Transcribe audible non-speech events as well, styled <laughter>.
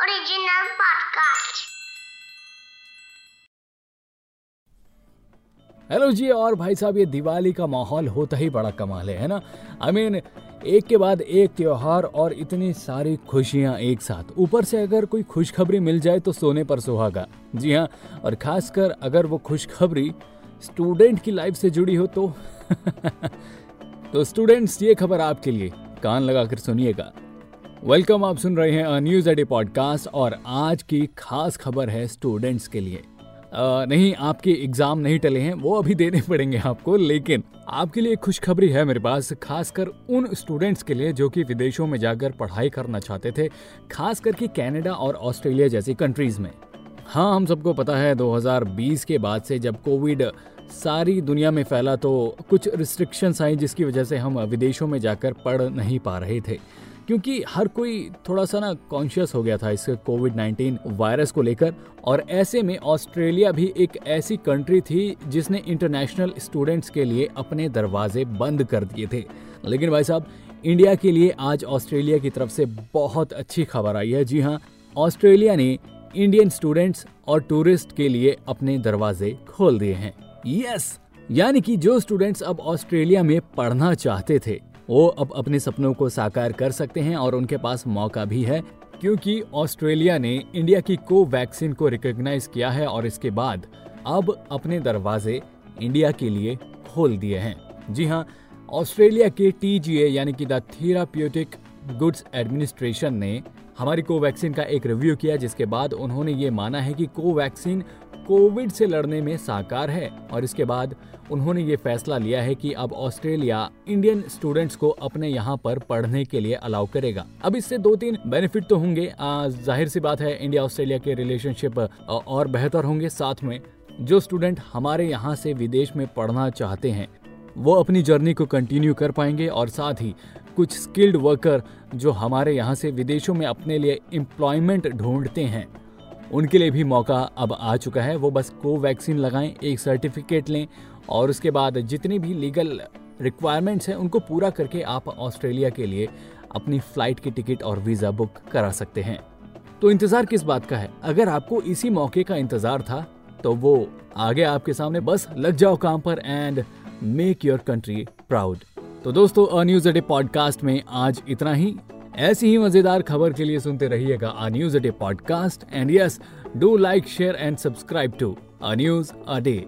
Original podcast. Hello जी और भाई साहब ये दिवाली का माहौल होता ही बड़ा कमाल है ना? आई I मीन mean, एक के बाद एक त्योहार और इतनी सारी खुशियाँ एक साथ। ऊपर से अगर कोई खुशखबरी मिल जाए तो सोने पर सुहागा। जी हाँ और खासकर अगर वो खुशखबरी स्टूडेंट की लाइफ से जुड़ी हो तो <laughs> तो स्टूडेंट्स ये खबर आपके लिए। कान लगाकर सुनिएगा। वेलकम आप सुन रहे हैं न्यूज़ एडी पॉडकास्ट और आज की खास खबर है स्टूडेंट्स के लिए। आ, नहीं आपके एग्ज़ाम नहीं टले हैं वो अभी देने पड़ेंगे आपको लेकिन आपके लिए खुशखबरी है मेरे पास खासकर उन स्टूडेंट्स के लिए जो कि विदेशों में जाकर पढ़ाई करना चाहते थे खास करके कनाडा और ऑस्ट्रेलिया जैसी कंट्रीज़ में। हाँ हम सबको पता है 2020 के बाद से जब कोविड सारी दुनिया में फैला तो कुछ रिस्ट्रिक्शंस आई जिसकी वजह से हम विदेशों में जाकर पढ़ नहीं पा रहे थे। क्योंकि हर कोई थोड़ा सा ना कॉन्शियस हो गया था इस कोविड 19 वायरस को लेकर और ऐसे में ऑस्ट्रेलिया भी एक ऐसी कंट्री थी जिसने इंटरनेशनल स्टूडेंट्स के लिए अपने दरवाजे बंद कर दिए थे। लेकिन भाई साहब इंडिया के लिए आज ऑस्ट्रेलिया की तरफ़ से बहुत अच्छी खबर आई है। जी हाँ ऑस्ट्रेलिया ने इंडियन स्टूडेंट्स और टूरिस्ट के लिए अपने दरवाजे खोल दिए हैं। यस यानी कि जो स्टूडेंट्स अब ऑस्ट्रेलिया में पढ़ना चाहते थे वो अब अपने सपनों को साकार कर सकते हैं और उनके पास मौका भी है, क्योंकि ऑस्ट्रेलिया ने इंडिया की को वैक्सीन को रिकॉग्नाइज किया है और इसके बाद अब अपने दरवाजे इंडिया के लिए खोल दिए हैं। जी हाँ ऑस्ट्रेलिया के टी यानी कि द थेराप्यूटिक गुड्स एडमिनिस्ट्रेशन ने हमारी कोवैक्सीन का एक रिव्यू किया, जिसके बाद उन्होंने ये माना है कि कोवैक्सीन कोविड से लड़ने में साकार है और इसके बाद उन्होंने ये फैसला लिया है कि अब ऑस्ट्रेलिया इंडियन स्टूडेंट्स को अपने यहाँ पर पढ़ने के लिए अलाउ करेगा। अब इससे दो तीन बेनिफिट तो होंगे। ज़ाहिर सी बात है, इंडिया ऑस्ट्रेलिया के रिलेशनशिप और बेहतर होंगे। साथ में जो स्टूडेंट हमारे यहाँ से विदेश में पढ़ना चाहते हैं, वो अपनी जर्नी को कंटिन्यू कर पाएँगे और साथ ही कुछ स्किल्ड वर्कर जो हमारे यहाँ से विदेशों में अपने लिए एम्प्लॉयमेंट ढूंढते हैं। उनके लिए भी मौका अब आ चुका है। वो बस कोवैक्सीन लगाएँ, एक सर्टिफिकेट लें और उसके बाद जितनी भी लीगल रिक्वायरमेंट्स हैं उनको पूरा करके आप ऑस्ट्रेलिया के लिए अपनी फ़्लाइट की टिकट और वीज़ा बुक करा सकते हैं। तो इंतज़ार किस बात का है? अगर आपको इसी मौके का इंतज़ार था तो वो आगे आपके सामने बस लग जाओ काम पर and make your country proud तो दोस्तों अ न्यूज़ अडे पॉडकास्ट में आज इतना ही। ऐसी ही मज़ेदार खबर के लिए सुनते रहिएगा a news a day podcast, and yes, do like, share, and subscribe to a news a day